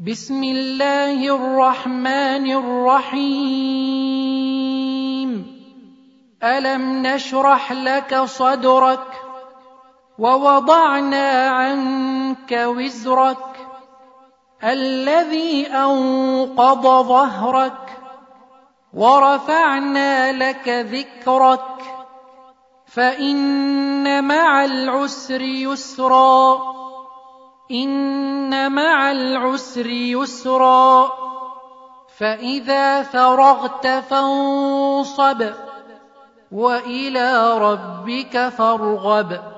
بسم الله الرحمن الرحيم. ألم نشرح لك صدرك ووضعنا عنك وزرك الذي أنقض ظهرك ورفعنا لك ذكرك فإن مع العسر يسرا إن مع العسر يسرا. فإذا فرغت فانصب وإلى ربك فارغب.